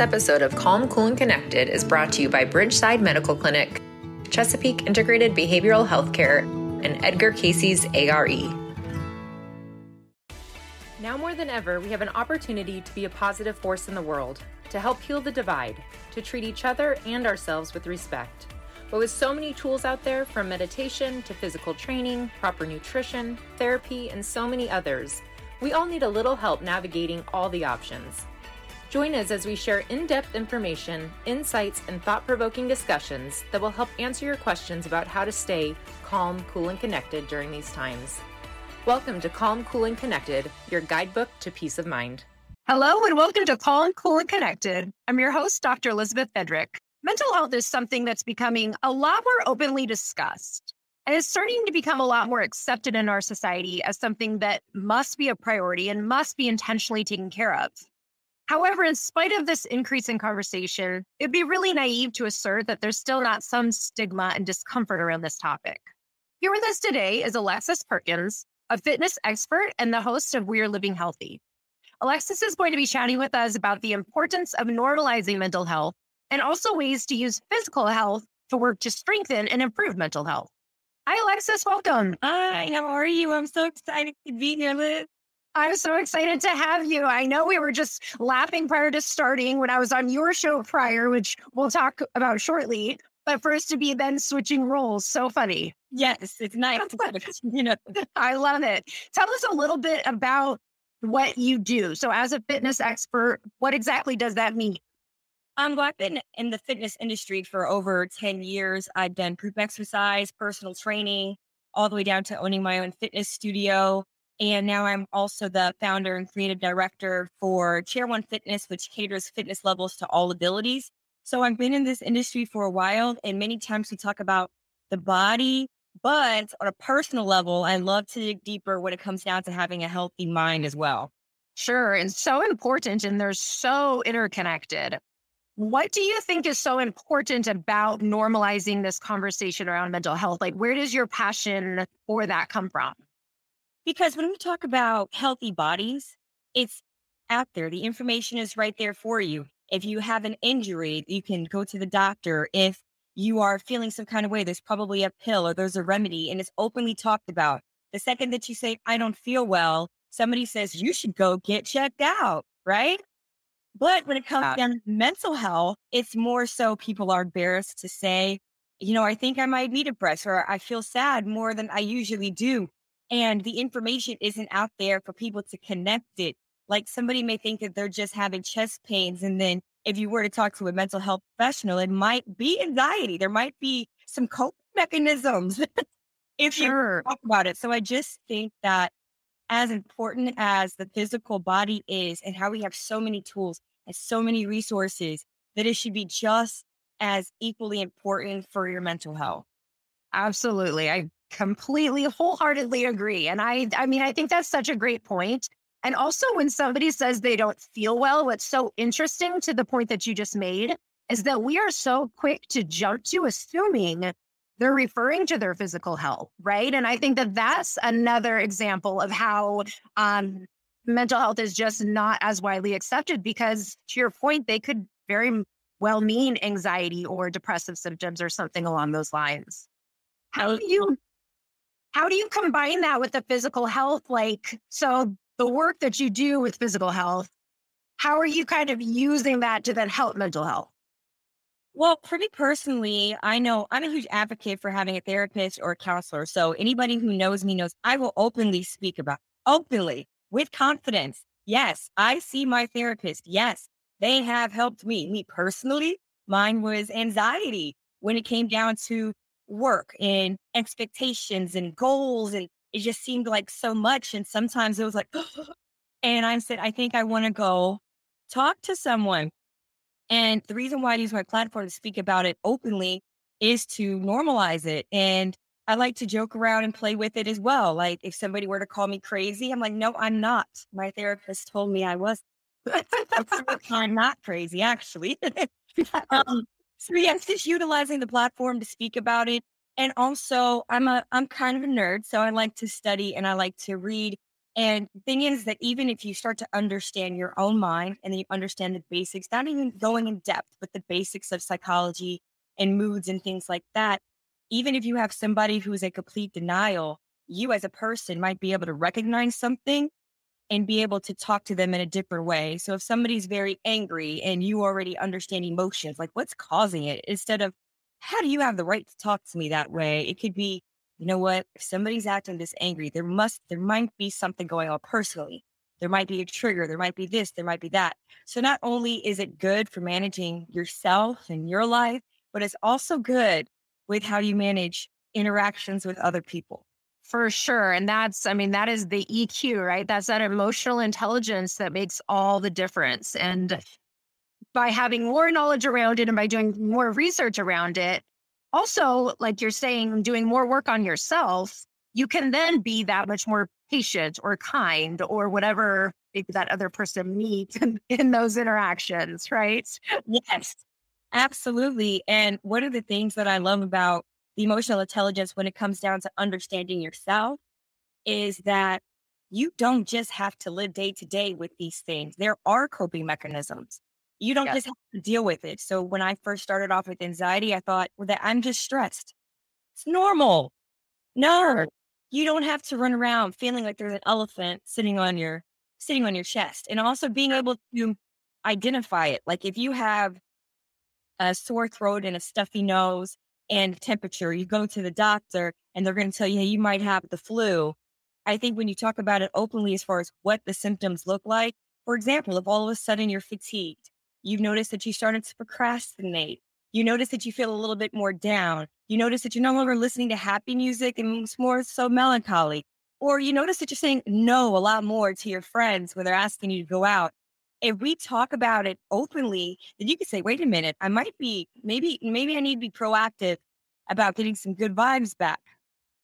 This episode of Calm, Cool, and Connected is brought to you by Bridgeside Medical Clinic, Chesapeake Integrated Behavioral Healthcare, and Edgar Cayce's ARE. Now more than ever, we have an opportunity to be a positive force in the world, to help heal the divide, to treat each other and ourselves with respect. But with so many tools out there, from meditation to physical training, proper nutrition, therapy, and so many others, we all need a little help navigating all the options. Join us as we share in depth information, insights, and thought provoking discussions that will help answer your questions about how to stay calm, cool, and connected during these times. Welcome to Calm, Cool, and Connected, your guidebook to peace of mind. Hello, and welcome to Calm, Cool, and Connected. I'm your host, Dr. Elizabeth Fedrick. Mental health is something that's becoming a lot more openly discussed and is starting to become a lot more accepted in our society as something that must be a priority and must be intentionally taken care of. However, in spite of this increase in conversation, it'd be really naive to assert that there's still not some stigma and discomfort around this topic. Here with us today is Alexis Perkins, a fitness expert and the host of We're Living Healthy. Alexis is going to be chatting with us about the importance of normalizing mental health and also ways to use physical health to work to strengthen and improve mental health. Hi, Alexis. Welcome. Hi, how are you? I'm so excited to be here, Liz. I'm so excited to have you. I know we were just laughing prior to starting when I was on your show prior, which we'll talk about shortly. But for us to be then switching roles, so funny. Yes, it's nice. you know, I love it. Tell us a little bit about what you do. So, as a fitness expert, what exactly does that mean? Um, well, I've been in the fitness industry for over 10 years. I've done group exercise, personal training, all the way down to owning my own fitness studio. And now I'm also the founder and creative director for Chair One Fitness, which caters fitness levels to all abilities. So I've been in this industry for a while, and many times we talk about the body, but on a personal level, I love to dig deeper when it comes down to having a healthy mind as well. Sure. And so important, and they're so interconnected. What do you think is so important about normalizing this conversation around mental health? Like, where does your passion for that come from? Because when we talk about healthy bodies, it's out there. The information is right there for you. If you have an injury, you can go to the doctor. If you are feeling some kind of way, there's probably a pill or there's a remedy and it's openly talked about. The second that you say, I don't feel well, somebody says, you should go get checked out, right? But when it comes down to mental health, it's more so people are embarrassed to say, you know, I think I might be depressed or I feel sad more than I usually do and the information isn't out there for people to connect it. Like somebody may think that they're just having chest pains. And then if you were to talk to a mental health professional, it might be anxiety. There might be some coping mechanisms if sure. you talk about it. So I just think that as important as the physical body is and how we have so many tools and so many resources, that it should be just as equally important for your mental health. Absolutely. I completely wholeheartedly agree and i i mean i think that's such a great point and also when somebody says they don't feel well what's so interesting to the point that you just made is that we are so quick to jump to assuming they're referring to their physical health right? And i think that that's another example of how um, mental health is just not as widely accepted because to your point they could very well mean anxiety or depressive symptoms or something along those lines. How do you how do you combine that with the physical health? Like, so the work that you do with physical health, how are you kind of using that to then help mental health? Well, for me personally, I know I'm a huge advocate for having a therapist or a counselor. So anybody who knows me knows I will openly speak about openly with confidence. Yes, I see my therapist. Yes, they have helped me. Me personally, mine was anxiety when it came down to work and expectations and goals. And it just seemed like so much. And sometimes it was like, and I said, I think I want to go talk to someone. And the reason why I use my platform to speak about it openly is to normalize it. And I like to joke around and play with it as well. Like if somebody were to call me crazy, I'm like, no, I'm not. My therapist told me I was. I'm not crazy, actually. um, so yes, just utilizing the platform to speak about it. And also I'm a I'm kind of a nerd, so I like to study and I like to read And the thing is that even if you start to understand your own mind and then you understand the basics, not even going in depth, but the basics of psychology and moods and things like that, even if you have somebody who's a complete denial, you as a person might be able to recognize something and be able to talk to them in a different way. So if somebody's very angry and you already understand emotions, like what's causing it, instead of how do you have the right to talk to me that way? It could be, you know what, if somebody's acting this angry, there must, there might be something going on personally. There might be a trigger, there might be this, there might be that. So not only is it good for managing yourself and your life, but it's also good with how you manage interactions with other people. For sure. And that's, I mean, that is the EQ, right? That's that emotional intelligence that makes all the difference. And by having more knowledge around it and by doing more research around it, also, like you're saying, doing more work on yourself, you can then be that much more patient or kind or whatever maybe that other person needs in, in those interactions, right? Yes, absolutely. And one of the things that I love about the emotional intelligence when it comes down to understanding yourself is that you don't just have to live day to day with these things. There are coping mechanisms. You don't yes. just have to deal with it. So when I first started off with anxiety, I thought well, that I'm just stressed. It's normal. No, you don't have to run around feeling like there's an elephant sitting on your sitting on your chest. And also being able to identify it. Like if you have a sore throat and a stuffy nose and temperature. You go to the doctor and they're going to tell you, hey, you might have the flu. I think when you talk about it openly as far as what the symptoms look like, for example, if all of a sudden you're fatigued, you've noticed that you started to procrastinate, you notice that you feel a little bit more down, you notice that you're no longer listening to happy music and it's more so melancholy, or you notice that you're saying no a lot more to your friends when they're asking you to go out. If we talk about it openly, then you can say, wait a minute, I might be, maybe, maybe I need to be proactive about getting some good vibes back.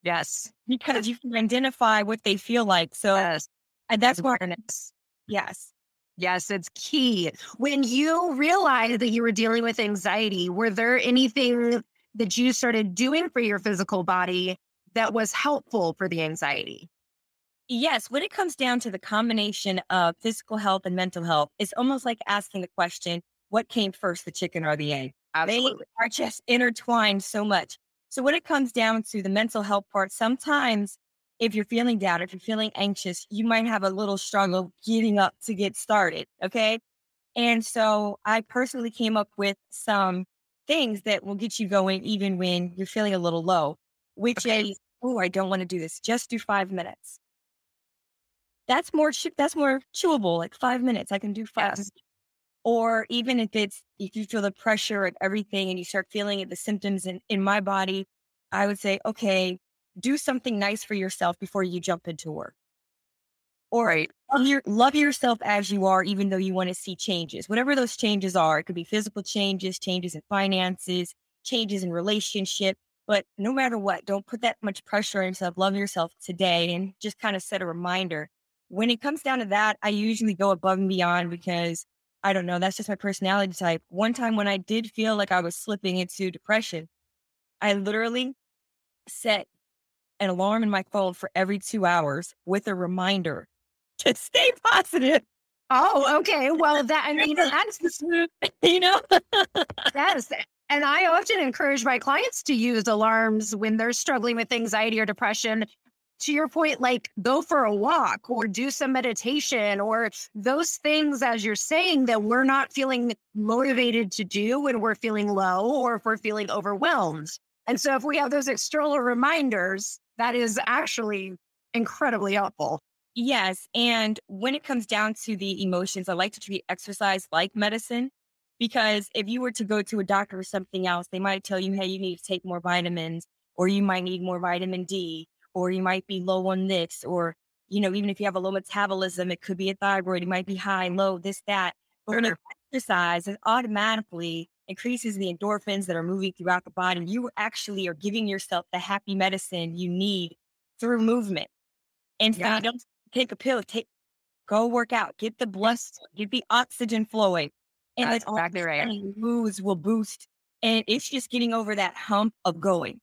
Yes. Because you can identify what they feel like. So yes. and that's why, yes. Yes, it's key. When you realized that you were dealing with anxiety, were there anything that you started doing for your physical body that was helpful for the anxiety? Yes, when it comes down to the combination of physical health and mental health, it's almost like asking the question, what came first, the chicken or the egg? Absolutely. They are just intertwined so much. So when it comes down to the mental health part, sometimes if you're feeling down, if you're feeling anxious, you might have a little struggle getting up to get started. Okay. And so I personally came up with some things that will get you going even when you're feeling a little low, which okay. is, oh, I don't want to do this. Just do five minutes. That's more, that's more chewable, like five minutes. I can do five. Yes. Or even if it's, if you feel the pressure of everything and you start feeling it, the symptoms in, in my body, I would say, okay, do something nice for yourself before you jump into work. Or right. love, your, love yourself as you are, even though you want to see changes. Whatever those changes are, it could be physical changes, changes in finances, changes in relationship. But no matter what, don't put that much pressure on yourself. Love yourself today and just kind of set a reminder. When it comes down to that, I usually go above and beyond because I don't know. That's just my personality type. One time when I did feel like I was slipping into depression, I literally set an alarm in my phone for every two hours with a reminder to stay positive. Oh, okay. Well, that, I mean, that's, you know, yes. And I often encourage my clients to use alarms when they're struggling with anxiety or depression to your point, like go for a walk or do some meditation or those things, as you're saying, that we're not feeling motivated to do when we're feeling low or if we're feeling overwhelmed. And so, if we have those external reminders, that is actually incredibly helpful. Yes. And when it comes down to the emotions, I like to treat exercise like medicine because if you were to go to a doctor or something else, they might tell you, hey, you need to take more vitamins or you might need more vitamin D or you might be low on this, or, you know, even if you have a low metabolism, it could be a thyroid, it might be high, low, this, that. But when you exercise, it automatically increases the endorphins that are moving throughout the body. You actually are giving yourself the happy medicine you need through movement. And yeah. so don't take a pill, take go work out, get the blood, get the oxygen flowing. And That's exactly right. Moves will boost. And it's just getting over that hump of going.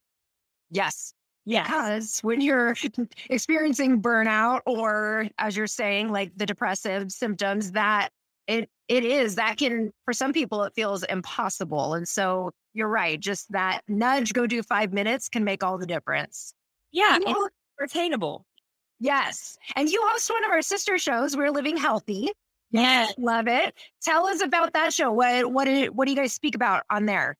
Yes. Yes. Because when you're experiencing burnout or as you're saying, like the depressive symptoms, that it it is that can for some people it feels impossible. And so you're right, just that nudge, go do five minutes can make all the difference. Yeah, You know- attainable. yes. And you host one of our sister shows, We're Living Healthy. Yeah. Love it. Tell us about that show. What what do, what do you guys speak about on there?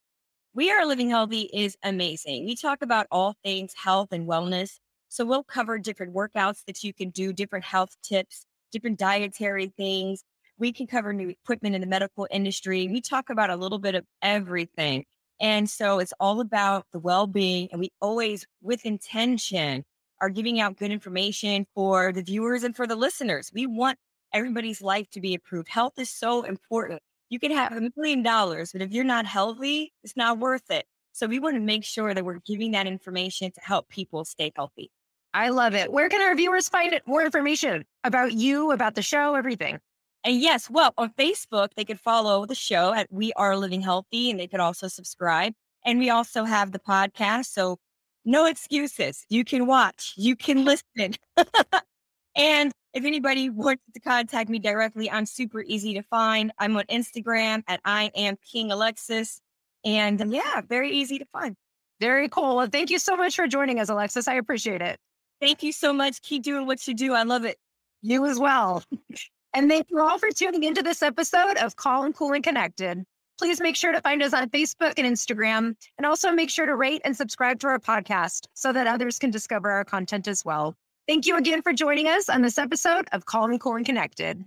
We Are Living Healthy is amazing. We talk about all things health and wellness. So we'll cover different workouts that you can do, different health tips, different dietary things. We can cover new equipment in the medical industry. We talk about a little bit of everything. And so it's all about the well being. And we always, with intention, are giving out good information for the viewers and for the listeners. We want everybody's life to be improved. Health is so important. You can have a million dollars, but if you're not healthy, it's not worth it. So we want to make sure that we're giving that information to help people stay healthy. I love it. Where can our viewers find it? More information about you, about the show, everything. And yes, well, on Facebook, they could follow the show at We Are Living Healthy and they could also subscribe. And we also have the podcast. So no excuses. You can watch, you can listen. and if anybody wants to contact me directly, I'm super easy to find. I'm on Instagram at I am King Alexis. And um, yeah, very easy to find. Very cool. Well, thank you so much for joining us, Alexis. I appreciate it. Thank you so much. Keep doing what you do. I love it. You as well. and thank you all for tuning into this episode of Calm Cool and Connected. Please make sure to find us on Facebook and Instagram, and also make sure to rate and subscribe to our podcast so that others can discover our content as well. Thank you again for joining us on this episode of and Cool and Connected.